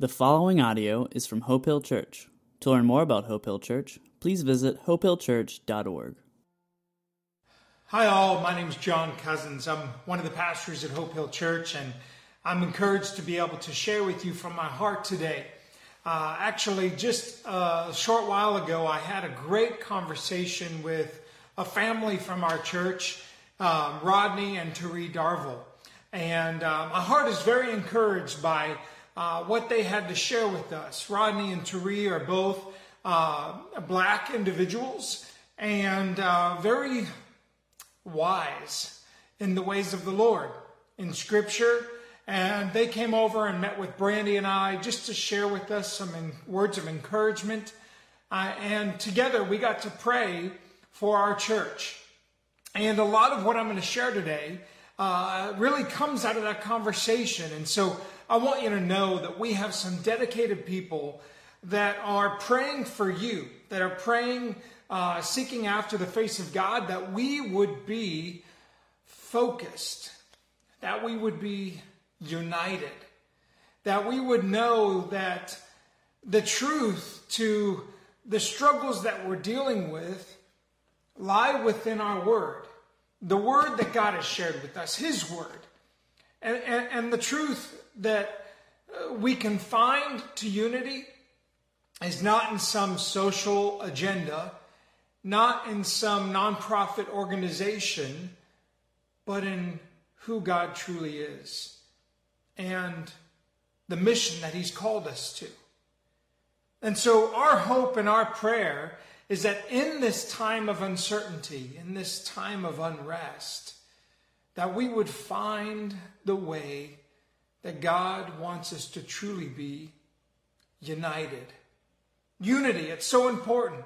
The following audio is from Hope Hill Church. To learn more about Hope Hill Church, please visit hopehillchurch.org. Hi, all. My name is John Cousins. I'm one of the pastors at Hope Hill Church, and I'm encouraged to be able to share with you from my heart today. Uh, actually, just a short while ago, I had a great conversation with a family from our church, um, Rodney and Therese Darville. And uh, my heart is very encouraged by uh, what they had to share with us. Rodney and Therese are both uh, black individuals and uh, very wise in the ways of the Lord in Scripture. And they came over and met with Brandy and I just to share with us some in, words of encouragement. Uh, and together we got to pray for our church. And a lot of what I'm going to share today uh, really comes out of that conversation. And so I want you to know that we have some dedicated people that are praying for you, that are praying, uh, seeking after the face of God, that we would be focused, that we would be united, that we would know that the truth to the struggles that we're dealing with lie within our word, the word that God has shared with us, His word. And, and, and the truth that uh, we can find to unity is not in some social agenda, not in some nonprofit organization, but in who God truly is and the mission that He's called us to. And so, our hope and our prayer is that in this time of uncertainty, in this time of unrest, that we would find the way that God wants us to truly be united. Unity, it's so important.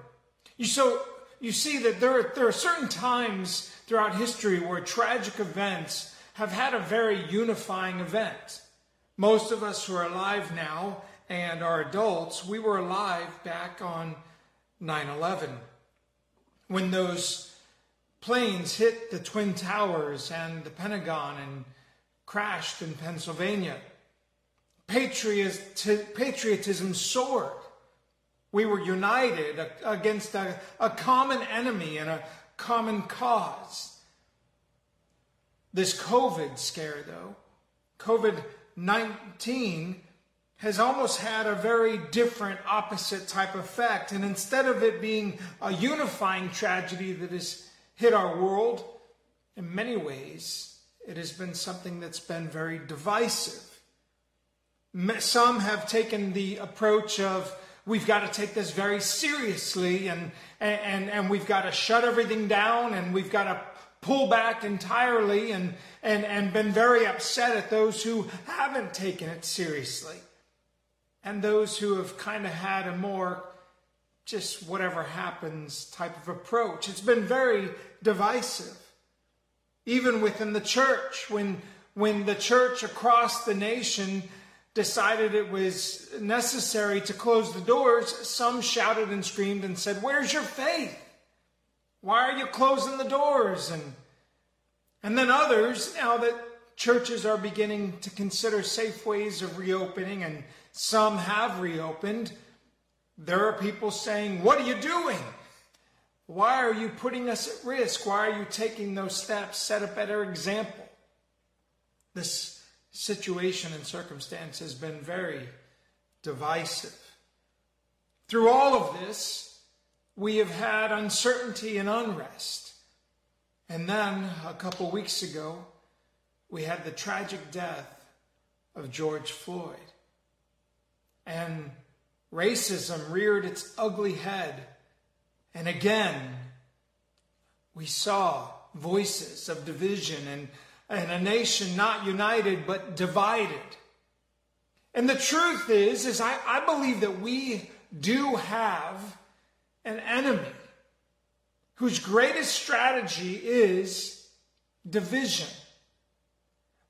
You so you see that there are, there are certain times throughout history where tragic events have had a very unifying event. Most of us who are alive now and are adults, we were alive back on 9 11 when those planes hit the Twin Towers and the Pentagon and crashed in Pennsylvania. patriotism soared. We were united against a, a common enemy and a common cause. This COVID scare, though, COVID 19, has almost had a very different, opposite type effect. And instead of it being a unifying tragedy that has hit our world, in many ways, it has been something that's been very divisive. Some have taken the approach of we've got to take this very seriously and, and, and we've got to shut everything down and we've got to pull back entirely and, and, and been very upset at those who haven't taken it seriously and those who have kind of had a more just whatever happens type of approach. It's been very divisive even within the church, when, when the church across the nation decided it was necessary to close the doors, some shouted and screamed and said, Where's your faith? Why are you closing the doors? And, and then others, now that churches are beginning to consider safe ways of reopening, and some have reopened, there are people saying, What are you doing? Why are you putting us at risk? Why are you taking those steps? Set a better example. This situation and circumstance has been very divisive. Through all of this, we have had uncertainty and unrest. And then, a couple weeks ago, we had the tragic death of George Floyd. And racism reared its ugly head and again, we saw voices of division and, and a nation not united but divided. And the truth is, is I, I believe that we do have an enemy whose greatest strategy is division.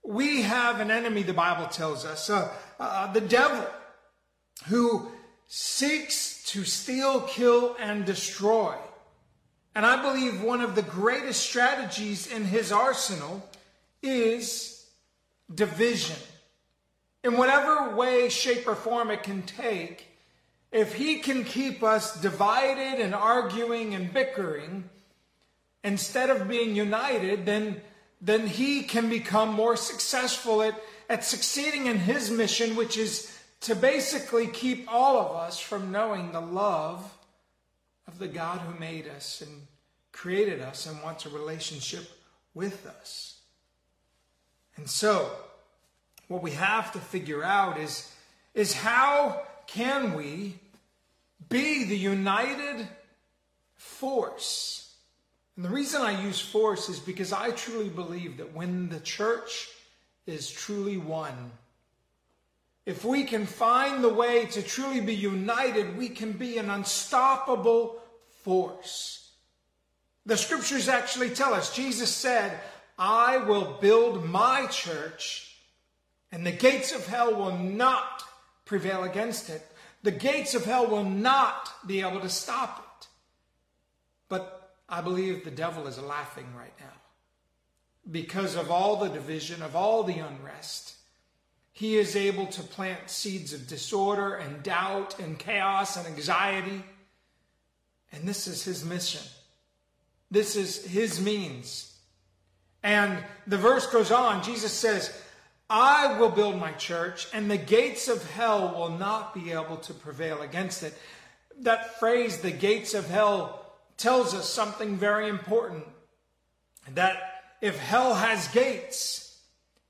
We have an enemy, the Bible tells us, uh, uh, the devil, who seeks to steal, kill, and destroy. And I believe one of the greatest strategies in his arsenal is division. in whatever way, shape, or form it can take, if he can keep us divided and arguing and bickering, instead of being united, then, then he can become more successful at, at succeeding in his mission, which is to basically keep all of us from knowing the love of the God who made us and created us and wants a relationship with us. And so, what we have to figure out is, is how can we be the united force? And the reason I use force is because I truly believe that when the church is truly one, if we can find the way to truly be united, we can be an unstoppable force. The scriptures actually tell us, Jesus said, I will build my church, and the gates of hell will not prevail against it. The gates of hell will not be able to stop it. But I believe the devil is laughing right now because of all the division, of all the unrest. He is able to plant seeds of disorder and doubt and chaos and anxiety. And this is his mission. This is his means. And the verse goes on. Jesus says, I will build my church, and the gates of hell will not be able to prevail against it. That phrase, the gates of hell, tells us something very important. That if hell has gates,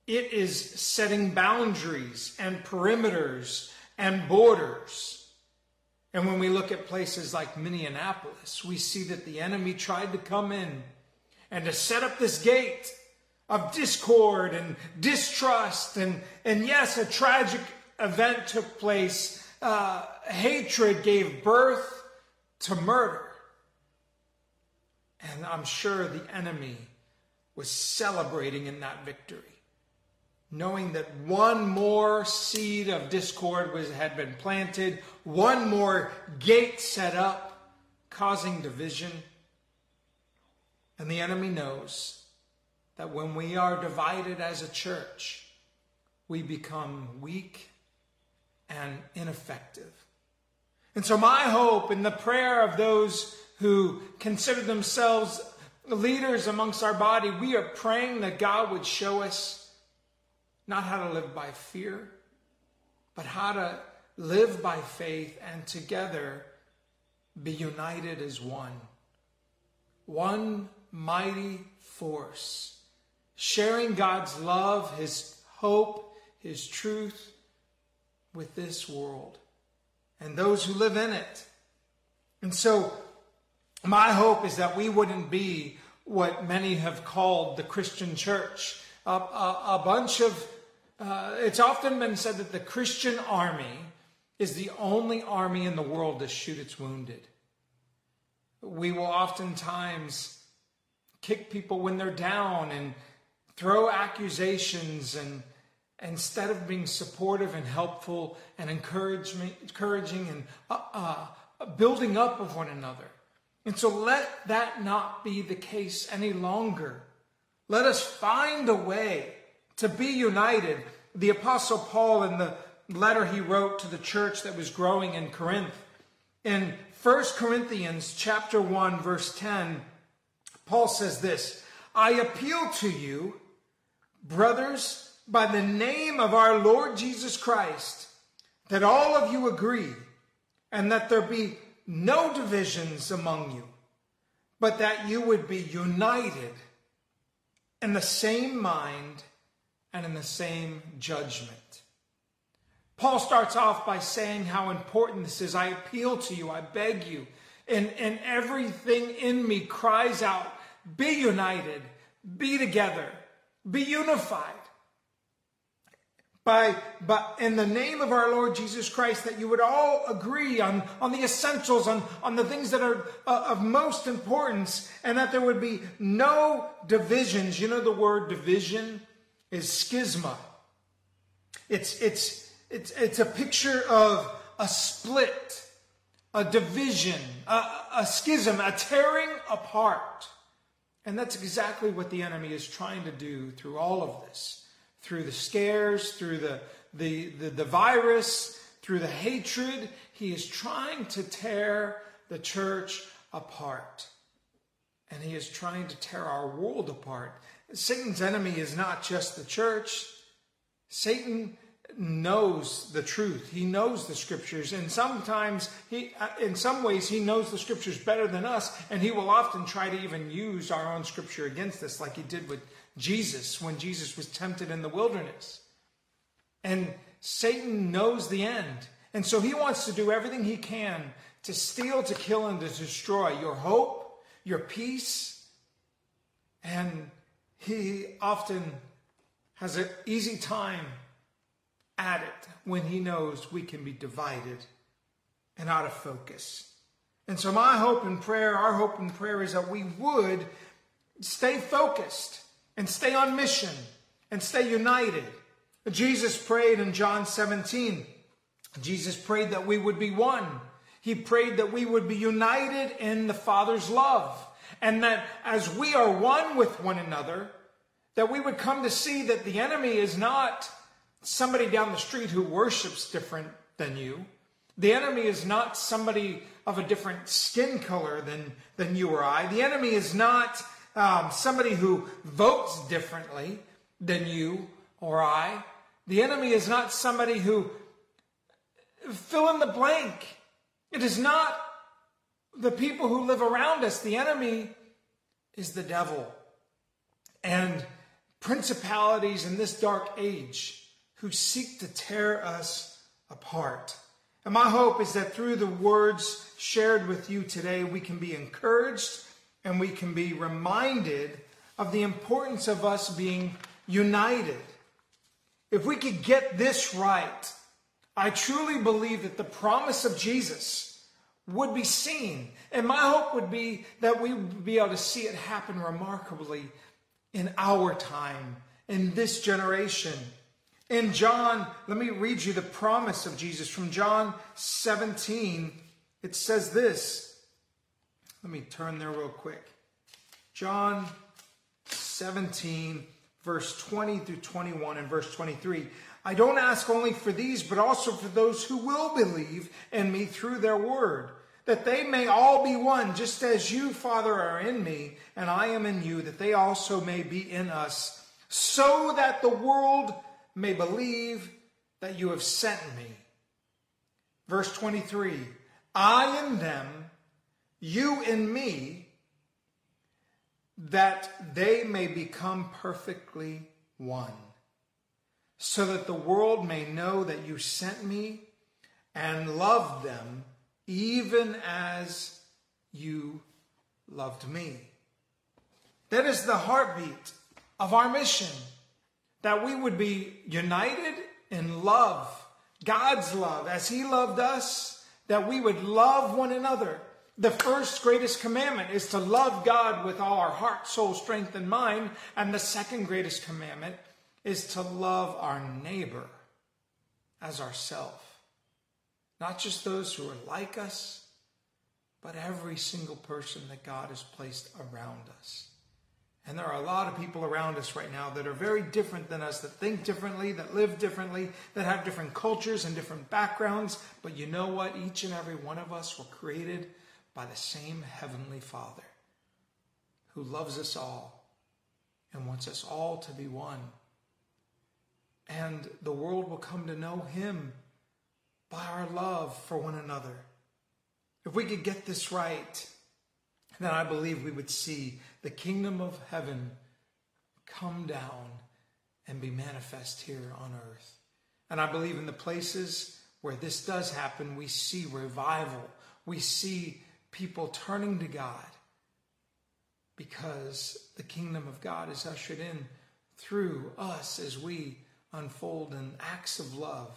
it is setting boundaries and perimeters and borders. And when we look at places like Minneapolis, we see that the enemy tried to come in and to set up this gate of discord and distrust. And, and yes, a tragic event took place. Uh, hatred gave birth to murder. And I'm sure the enemy was celebrating in that victory, knowing that one more seed of discord was, had been planted, one more gate set up, causing division. And the enemy knows that when we are divided as a church, we become weak and ineffective. And so, my hope in the prayer of those who consider themselves leaders amongst our body, we are praying that God would show us not how to live by fear, but how to live by faith and together be united as one. One mighty force, sharing God's love, His hope, His truth with this world and those who live in it. And so, my hope is that we wouldn't be what many have called the Christian church a, a, a bunch of, uh, it's often been said that the Christian army is the only army in the world to shoot its wounded. We will oftentimes kick people when they're down and throw accusations and instead of being supportive and helpful and encouraging and uh, uh, building up of one another. And so let that not be the case any longer. Let us find a way to be united. The Apostle Paul, in the letter he wrote to the church that was growing in Corinth, in 1 Corinthians chapter 1, verse 10, Paul says this I appeal to you, brothers, by the name of our Lord Jesus Christ, that all of you agree, and that there be no divisions among you, but that you would be united in the same mind and in the same judgment. Paul starts off by saying how important this is. I appeal to you, I beg you, and, and everything in me cries out, be united, be together, be unified by, by in the name of our Lord Jesus Christ that you would all agree on, on the essentials, on, on the things that are uh, of most importance, and that there would be no divisions. You know, the word division is schisma. It's, it's, it's, it's a picture of a split, a division, a, a schism, a tearing apart. And that's exactly what the enemy is trying to do through all of this through the scares, through the, the, the, the virus, through the hatred. He is trying to tear the church apart. And he is trying to tear our world apart. Satan's enemy is not just the church. Satan knows the truth. He knows the scriptures, and sometimes he, uh, in some ways, he knows the scriptures better than us, and he will often try to even use our own scripture against us, like he did with Jesus when Jesus was tempted in the wilderness. And Satan knows the end, and so he wants to do everything he can to steal, to kill, and to destroy your hope, your peace, and he often has an easy time at it when he knows we can be divided and out of focus. And so, my hope and prayer, our hope and prayer is that we would stay focused and stay on mission and stay united. Jesus prayed in John 17. Jesus prayed that we would be one. He prayed that we would be united in the Father's love. And that as we are one with one another, that we would come to see that the enemy is not somebody down the street who worships different than you. The enemy is not somebody of a different skin color than, than you or I. The enemy is not um, somebody who votes differently than you or I. The enemy is not somebody who fill in the blank. It is not the people who live around us. The enemy is the devil and principalities in this dark age who seek to tear us apart. And my hope is that through the words shared with you today, we can be encouraged and we can be reminded of the importance of us being united. If we could get this right, I truly believe that the promise of Jesus would be seen. And my hope would be that we would be able to see it happen remarkably in our time, in this generation. In John, let me read you the promise of Jesus from John 17. It says this. Let me turn there real quick. John 17, verse 20 through 21 and verse 23. I don't ask only for these, but also for those who will believe in me through their word, that they may all be one, just as you, Father, are in me, and I am in you, that they also may be in us, so that the world may believe that you have sent me. Verse 23 I in them, you and me, that they may become perfectly one, so that the world may know that you sent me and loved them even as you loved me. That is the heartbeat of our mission that we would be united in love, God's love, as He loved us, that we would love one another. The first greatest commandment is to love God with all our heart, soul, strength, and mind. And the second greatest commandment is to love our neighbor as ourself. Not just those who are like us, but every single person that God has placed around us. And there are a lot of people around us right now that are very different than us, that think differently, that live differently, that have different cultures and different backgrounds. But you know what? Each and every one of us were created by the same Heavenly Father who loves us all and wants us all to be one. And the world will come to know Him by our love for one another. If we could get this right, then I believe we would see the kingdom of heaven come down and be manifest here on earth. And I believe in the places where this does happen, we see revival. We see people turning to God because the kingdom of God is ushered in through us as we unfold in acts of love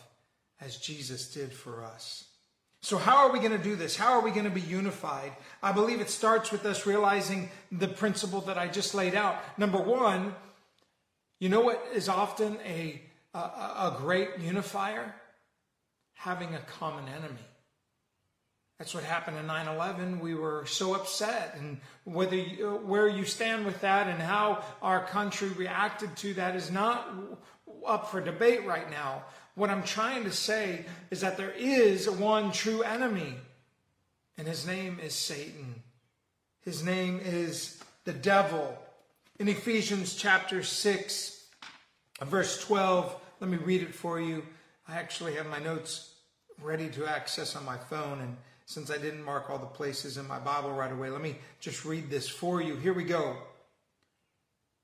as Jesus did for us. So, how are we going to do this? How are we going to be unified? I believe it starts with us realizing the principle that I just laid out. Number one, you know what is often a, a, a great unifier? Having a common enemy. That's what happened in 9 11. We were so upset. And whether you, uh, where you stand with that and how our country reacted to that is not up for debate right now. What I'm trying to say is that there is one true enemy, and his name is Satan. His name is the devil. In Ephesians chapter 6, verse 12, let me read it for you. I actually have my notes ready to access on my phone, and since I didn't mark all the places in my Bible right away, let me just read this for you. Here we go.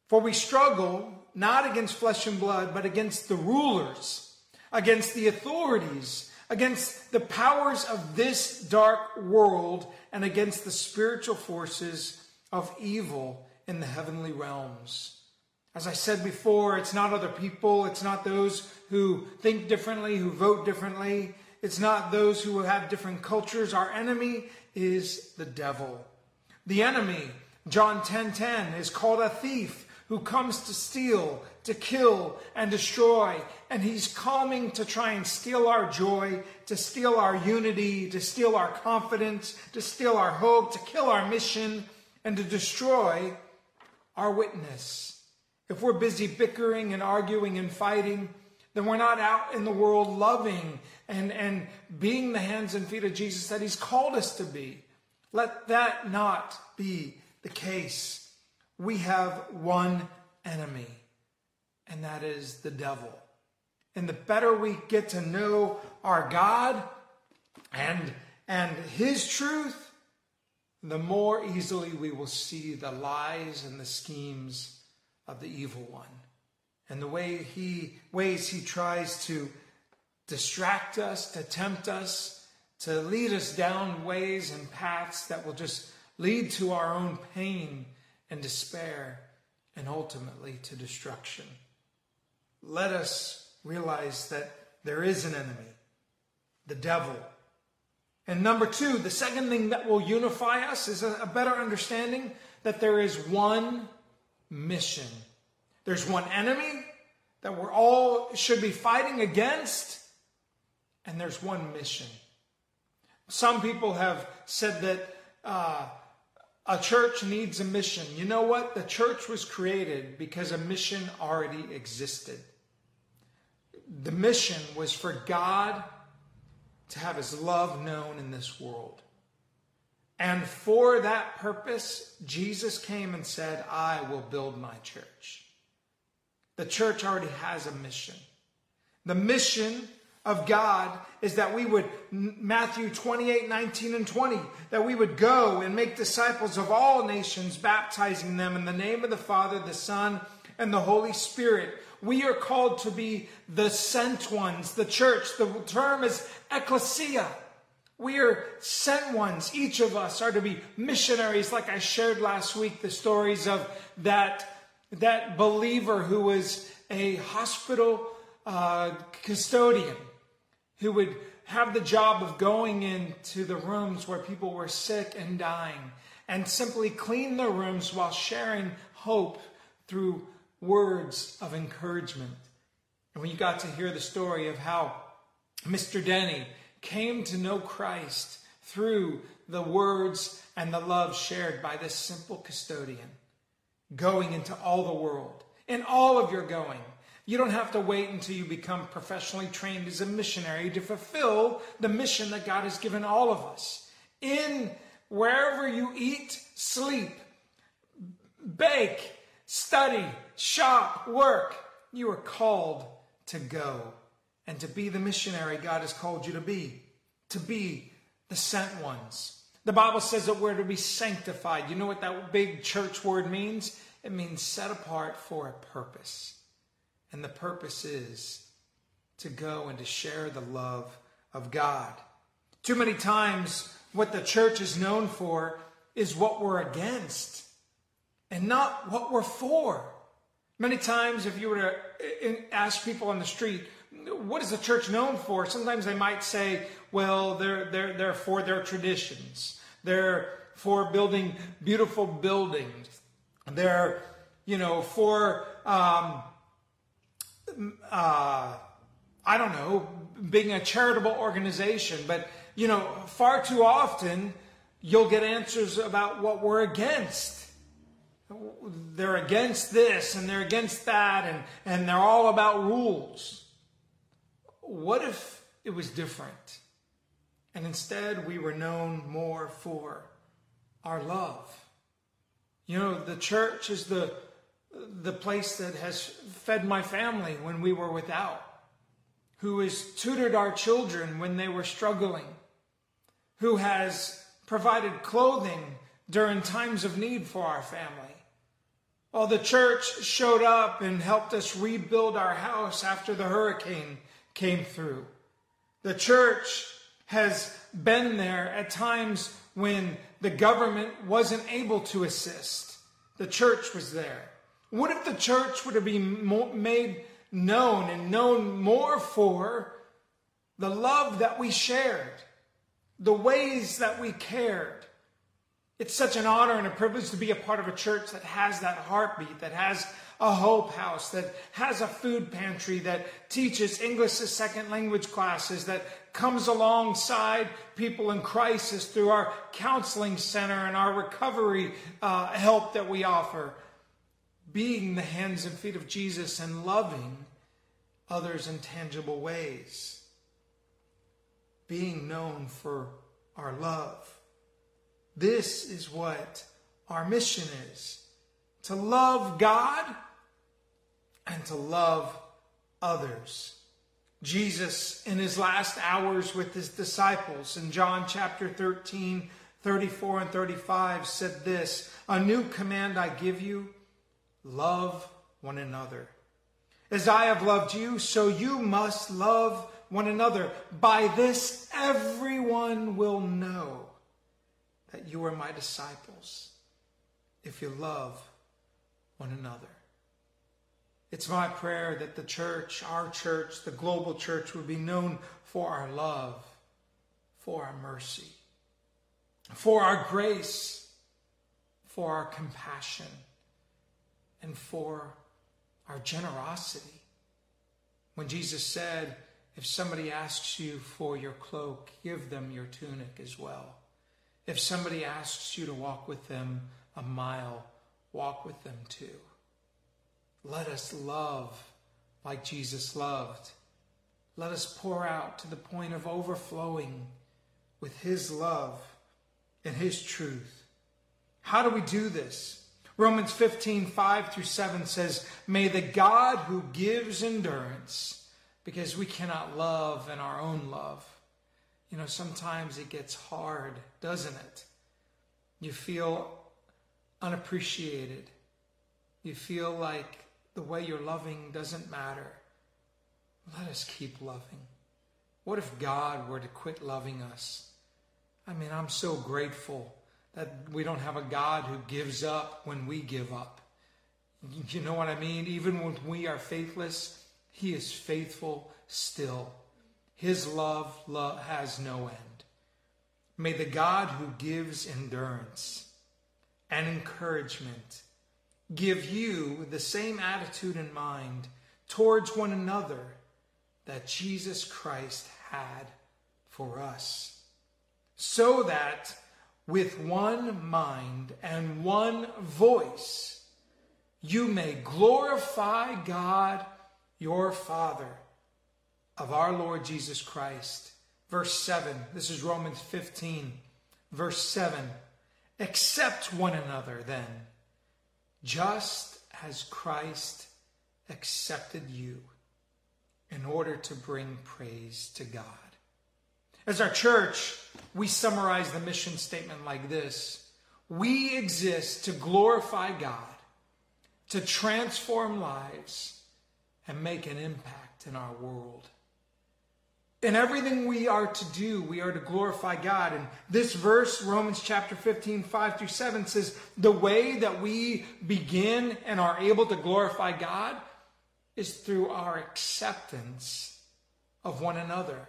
For we struggle not against flesh and blood, but against the rulers, against the authorities, against the powers of this dark world, and against the spiritual forces of evil in the heavenly realms. As I said before, it's not other people, it's not those who think differently, who vote differently, it's not those who have different cultures. Our enemy is the devil. The enemy, John 10:10, 10, 10, is called a thief who comes to steal, to kill, and destroy. And he's coming to try and steal our joy, to steal our unity, to steal our confidence, to steal our hope, to kill our mission, and to destroy our witness. If we're busy bickering and arguing and fighting, then we're not out in the world loving and, and being the hands and feet of Jesus that He's called us to be. Let that not be the case. We have one enemy, and that is the devil. And the better we get to know our God and, and His truth, the more easily we will see the lies and the schemes of the evil one and the way he ways he tries to distract us, to tempt us, to lead us down ways and paths that will just lead to our own pain and despair and ultimately to destruction. Let us realize that there is an enemy, the devil. And number two, the second thing that will unify us is a, better understanding that there is one mission there's one enemy that we're all should be fighting against, and there's one mission. Some people have said that uh, a church needs a mission. You know what? The church was created because a mission already existed. The mission was for God to have his love known in this world. And for that purpose, Jesus came and said, I will build my church. The church already has a mission. The mission of God is that we would, Matthew 28, 19 and 20, that we would go and make disciples of all nations, baptizing them in the name of the Father, the Son, and the Holy Spirit. We are called to be the sent ones, the church. The term is ecclesia. We are sent ones. Each of us are to be missionaries, like I shared last week, the stories of that that believer who was a hospital uh, custodian who would have the job of going into the rooms where people were sick and dying and simply clean the rooms while sharing hope through words of encouragement. And when you got to hear the story of how Mr. Denny came to know Christ through the words and the love shared by this simple custodian, going into all the world, in all of your going. You don't have to wait until you become professionally trained as a missionary to fulfill the mission that God has given all of us. In wherever you eat, sleep, bake, study, shop, work, you are called to go and to be the missionary God has called you to be, to be the sent ones. The Bible says that we're to be sanctified. You know what that big church word means? It means set apart for a purpose. And the purpose is to go and to share the love of God. Too many times, what the church is known for is what we're against and not what we're for. Many times, if you were to eh, eh, ask people on the street, what is the church known for? Sometimes they might say, well, they're, they're, they're for their traditions. They're for building beautiful buildings. They're, you know, for, um, uh, I don't know, being a charitable organization. But, you know, far too often you'll get answers about what we're against. They're against this and they're against that, and, and they're all about rules. what if it was different? And instead, we were known more for our love. You know, the church is the, the place that has fed my family when we were without, who has tutored our children when they were struggling, who has provided clothing during times of need for our family. Well, the church showed up and helped us rebuild our house after the hurricane came through. The church has been there at times when the government wasn't able to assist. The church was there. What if the church were to be made known and known more for the love that we shared, the ways that we cared, it's such an honor and a privilege to be a part of a church that has that heartbeat, that has a hope house, that has a food pantry, that teaches English as second language classes, that comes alongside people in crisis through our counseling center and our recovery uh, help that we offer. Being the hands and feet of Jesus and loving others in tangible ways. Being known for our love. This is what our mission is to love God and to love others. Jesus, in his last hours with his disciples in John chapter 13, 34 and 35, said this A new command I give you love one another. As I have loved you, so you must love one another. By this, everyone will know that you are my disciples if you love one another. It's my prayer that the church, our church, the global church, would be known for our love, for our mercy, for our grace, for our compassion, and for our generosity. When Jesus said, If somebody asks you for your cloak, give them your tunic as well. If somebody asks you to walk with them a mile, walk with them two. Let us love like Jesus loved. Let us pour out to the point of overflowing with His love and His truth. How do we do this? Romans 15, 5 through 7 says, May the God who gives endurance, because we cannot love in our own love, you know, sometimes it gets hard, doesn't it? You feel unappreciated. You feel like the way you're loving doesn't matter. Let us keep loving. What if God were to quit loving us? I mean, I'm so grateful that we don't have a God who gives up when we give up. You know what I mean? Even when we are faithless, He is faithful still. His love, has no end. May the God who gives endurance and encouragement give you the same attitude and mind towards one another that Jesus Christ had for us, so that with one mind and one voice you may glorify God your Father of our Lord Jesus Christ. Verse 7, this is Romans 15, verse 7. Accept one another then, just as Christ accepted you in order to bring praise to God. As our church, we summarize the mission statement like this We exist to glorify God, to transform lives, and make an impact in our world. In everything we are to do, we are to glorify God. And this verse, Romans chapter 15, 5 through 7, says the way that we begin and are able to glorify God is through our acceptance of one another.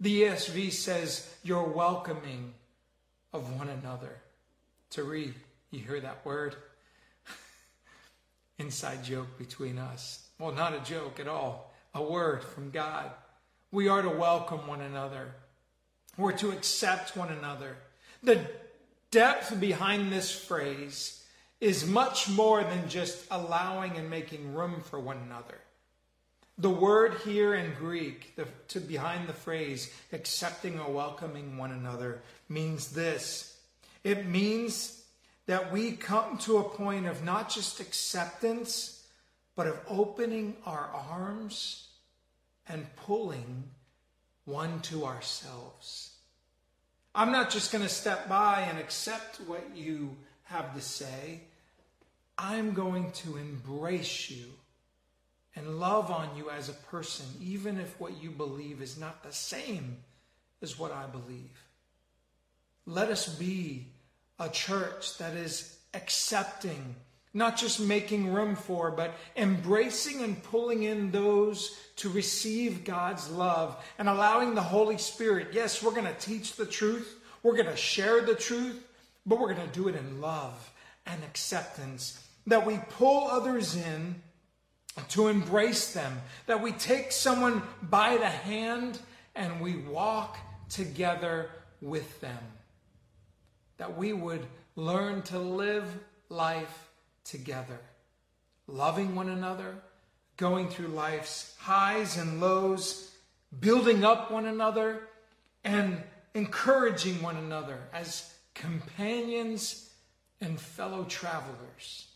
The ESV says, your welcoming of one another. Read, you hear that word? Inside joke between us. Well, not a joke at all, a word from God. We are to welcome one another. We're to accept one another. The depth behind this phrase is much more than just allowing and making room for one another. The word here in Greek, the, to behind the phrase accepting or welcoming one another, means this. It means that we come to a point of not just acceptance, but of opening our arms and pulling one to ourselves. I'm not just going to step by and accept what you have to say. I'm going to embrace you and love on you as a person, even if what you believe is not the same as what I believe. Let us be a church that is accepting, not just making room for, but embracing and pulling in those to receive God's love and allowing the Holy Spirit. Yes, we're going to teach the truth, we're going to share the truth, but we're going to do it in love and acceptance. That we pull others in to embrace them, that we take someone by the hand and we walk together with them, that we would learn to live life together, loving one another, going through life's highs and lows, building up one another, and encouraging one another as companions and fellow travelers.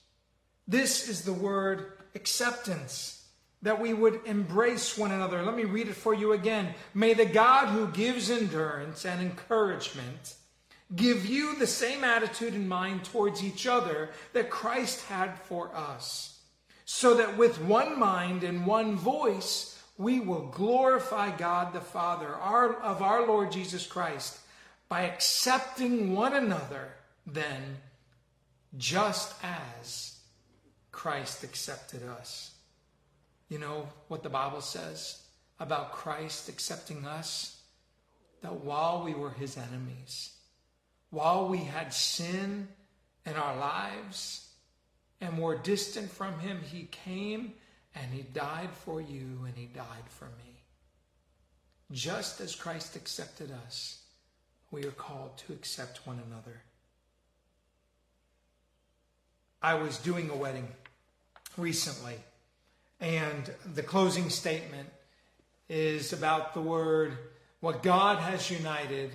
This is the word acceptance, that we would embrace one another. Let me read it for you again. May the God who gives endurance and encouragement give you the same attitude and mind towards each other that Christ had for us, so that with one mind and one voice, we will glorify God the Father our, of our Lord Jesus Christ by accepting one another, then, just as Christ accepted us. You know what the Bible says about Christ accepting us? That while we were his enemies, while we had sin in our lives and were distant from him, he came and he died for you and he died for me. Just as Christ accepted us, we are called to accept one another. I was doing a wedding recently. And the closing statement is about the word, what God has united,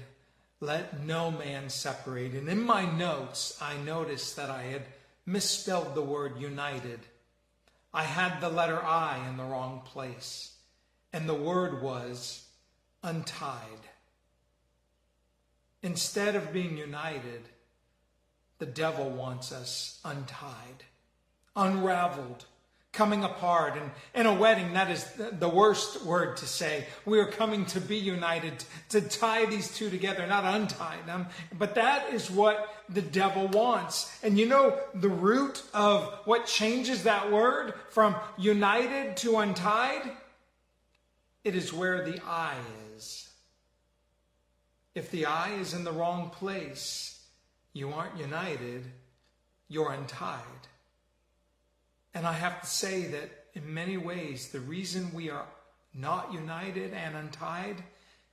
let no man separate. And in my notes, I noticed that I had misspelled the word united. I had the letter I in the wrong place. And the word was untied. Instead of being united, the devil wants us untied unraveled, coming apart. And in a wedding, that is the worst word to say. We are coming to be united, to tie these two together, not untie them. But that is what the devil wants. And you know the root of what changes that word from united to untied? It is where the I is. If the I is in the wrong place, you aren't united, you're untied. And I have to say that in many ways, the reason we are not united and untied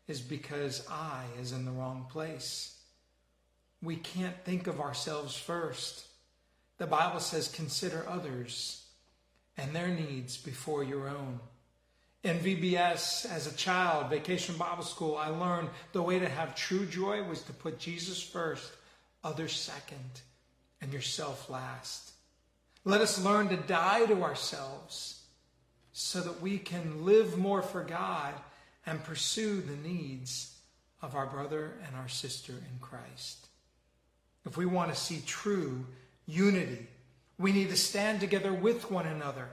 is because I is in the wrong place. We can't think of ourselves first. The Bible says, consider others and their needs before your own. In VBS, as a child, Vacation Bible School, I learned the way to have true joy was to put Jesus first, others second, and yourself last. Let us learn to die to ourselves so that we can live more for God and pursue the needs of our brother and our sister in Christ. If we want to see true unity, we need to stand together with one another.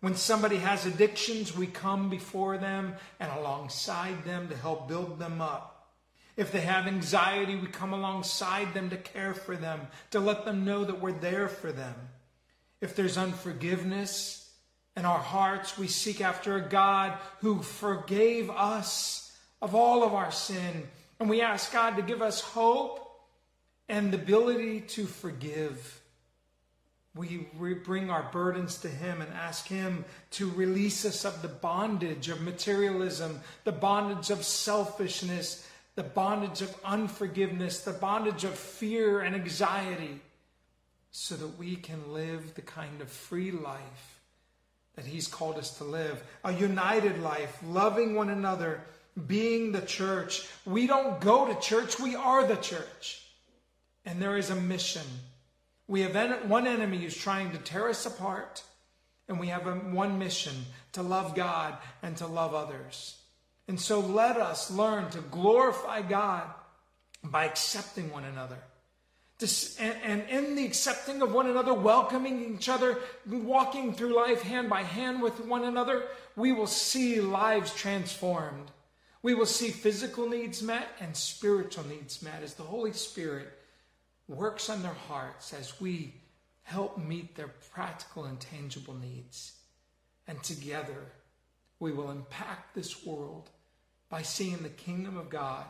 When somebody has addictions, we come before them and alongside them to help build them up. If they have anxiety, we come alongside them to care for them, to let them know that we're there for them. If there's unforgiveness in our hearts, we seek after a God who forgave us of all of our sin. And we ask God to give us hope and the ability to forgive. We bring our burdens to Him and ask Him to release us of the bondage of materialism, the bondage of selfishness, the bondage of unforgiveness, the bondage of fear and anxiety so that we can live the kind of free life that He's called us to live a united life, loving one another, being the church. We don't go to church, we are the church. And there is a mission. We have one enemy who's trying to tear us apart, and we have one mission to love God and to love others. And so let us learn to glorify God by accepting one another. And in the accepting of one another, welcoming each other, walking through life hand by hand with one another, we will see lives transformed. We will see physical needs met and spiritual needs met as the Holy Spirit works on their hearts as we help meet their practical and tangible needs. And together, we will impact this world by seeing the kingdom of God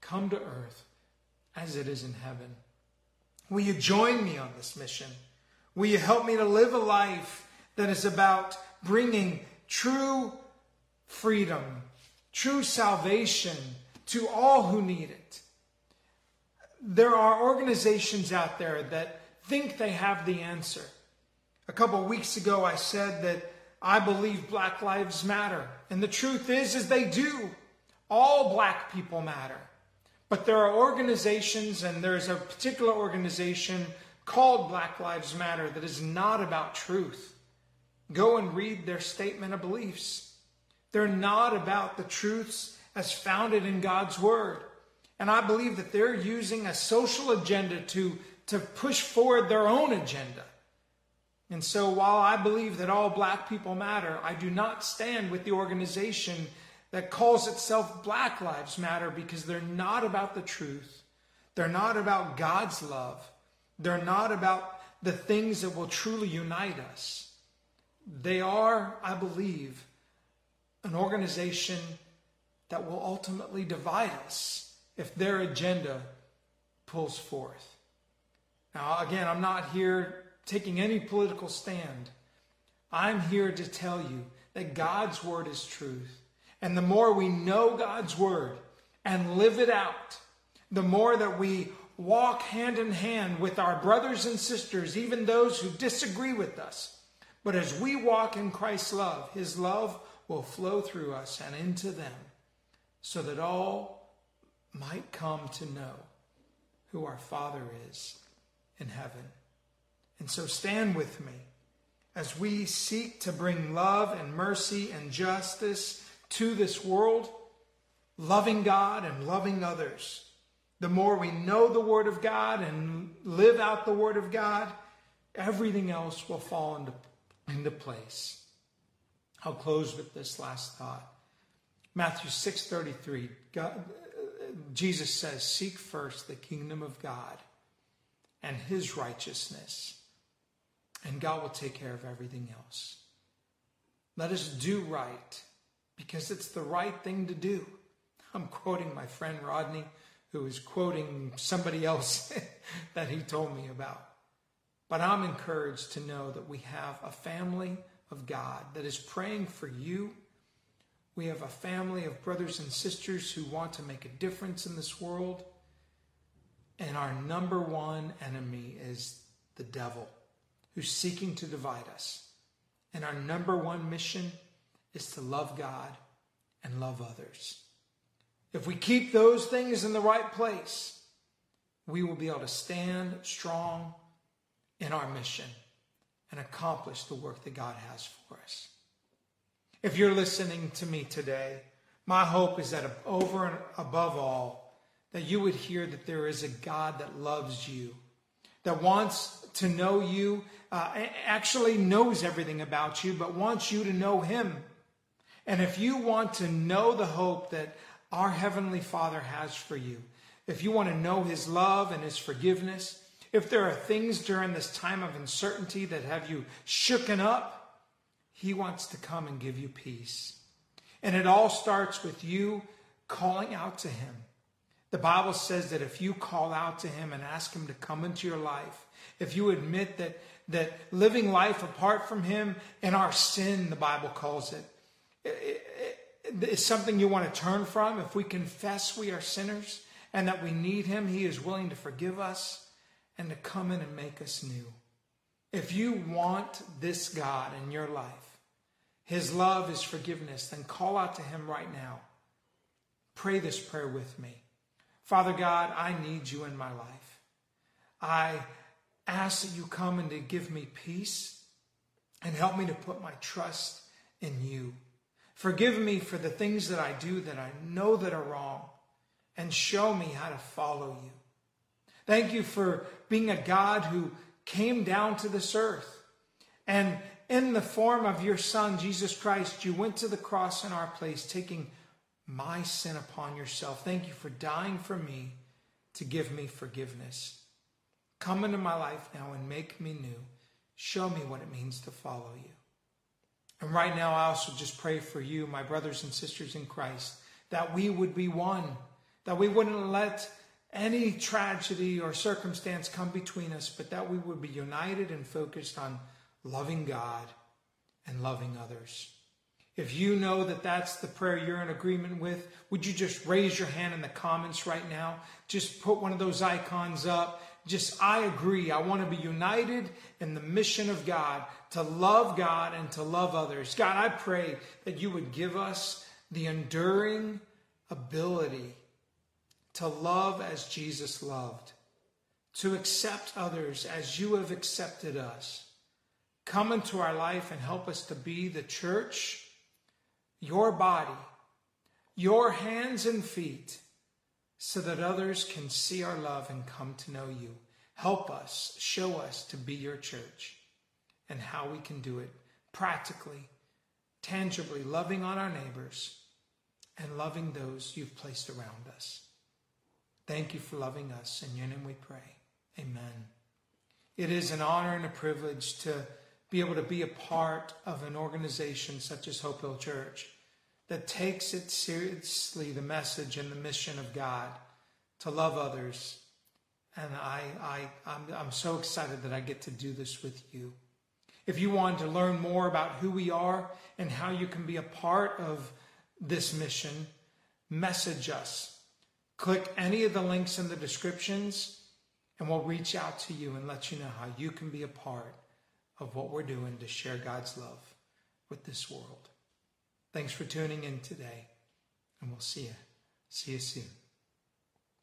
come to earth as it is in heaven. Will you join me on this mission? Will you help me to live a life that is about bringing true freedom, true salvation to all who need it? There are organizations out there that think they have the answer. A couple weeks ago, I said that I believe Black Lives Matter. And the truth is, is they do. All black people matter. But there are organizations, and there's a particular organization called Black Lives Matter that is not about truth. Go and read their statement of beliefs. They're not about the truths as founded in God's Word. And I believe that they're using a social agenda to, to push forward their own agenda. And so while I believe that all black people matter, I do not stand with the organization that calls itself Black Lives Matter because they're not about the truth. They're not about God's love. They're not about the things that will truly unite us. They are, I believe, an organization that will ultimately divide us if their agenda pulls forth. Now, again, I'm not here taking any political stand. I'm here to tell you that God's word is truth and the more we know God's word and live it out, the more that we walk hand in hand with our brothers and sisters, even those who disagree with us. But as we walk in Christ's love, his love will flow through us and into them so that all might come to know who our Father is in heaven. And so stand with me as we seek to bring love and mercy and justice to this world, loving God and loving others. The more we know the Word of God and live out the Word of God, everything else will fall into, into place. I'll close with this last thought. Matthew 6:33. Uh, Jesus says, "Seek first the kingdom of God and his righteousness, and God will take care of everything else." Let us do right because it's the right thing to do. I'm quoting my friend Rodney, who is quoting somebody else that he told me about. But I'm encouraged to know that we have a family of God that is praying for you. We have a family of brothers and sisters who want to make a difference in this world. And our number one enemy is the devil, who's seeking to divide us. And our number one mission is to love God and love others. If we keep those things in the right place, we will be able to stand strong in our mission and accomplish the work that God has for us. If you're listening to me today, my hope is that over and above all, that you would hear that there is a God that loves you, that wants to know you, uh, actually knows everything about you, but wants you to know Him and if you want to know the hope that our Heavenly Father has for you, if you want to know His love and His forgiveness, if there are things during this time of uncertainty that have you shooken up, He wants to come and give you peace. And it all starts with you calling out to Him. The Bible says that if you call out to Him and ask Him to come into your life, if you admit that, that living life apart from Him and our sin, the Bible calls it, is something you want to turn from. If we confess we are sinners and that we need Him, He is willing to forgive us and to come in and make us new. If you want this God in your life, His love is forgiveness, then call out to Him right now. Pray this prayer with me. Father God, I need you in my life. I ask that you come and to give me peace and help me to put my trust in you. Forgive me for the things that I do that I know that are wrong and show me how to follow you. Thank you for being a God who came down to this earth and in the form of your son, Jesus Christ, you went to the cross in our place, taking my sin upon yourself. Thank you for dying for me to give me forgiveness. Come into my life now and make me new. Show me what it means to follow you. And right now, I also just pray for you, my brothers and sisters in Christ, that we would be one, that we wouldn't let any tragedy or circumstance come between us, but that we would be united and focused on loving God and loving others. If you know that that's the prayer you're in agreement with, would you just raise your hand in the comments right now? Just put one of those icons up. Just, I agree. I want to be united in the mission of God to love God and to love others. God, I pray that you would give us the enduring ability to love as Jesus loved, to accept others as you have accepted us. Come into our life and help us to be the church, your body, your hands and feet, so that others can see our love and come to know you. Help us, show us to be your church and how we can do it practically, tangibly, loving on our neighbors and loving those you've placed around us. Thank you for loving us. In your name we pray. Amen. It is an honor and a privilege to be able to be a part of an organization such as Hope Hill Church that takes it seriously the message and the mission of God to love others. And I, I, I'm, I'm so excited that I get to do this with you. If you want to learn more about who we are and how you can be a part of this mission, message us Click any of the links in the descriptions, and we'll reach out to you and let you know how you can be a part of what we're doing to share God's love with this world. Thanks for tuning in today, and we'll see you. See you soon.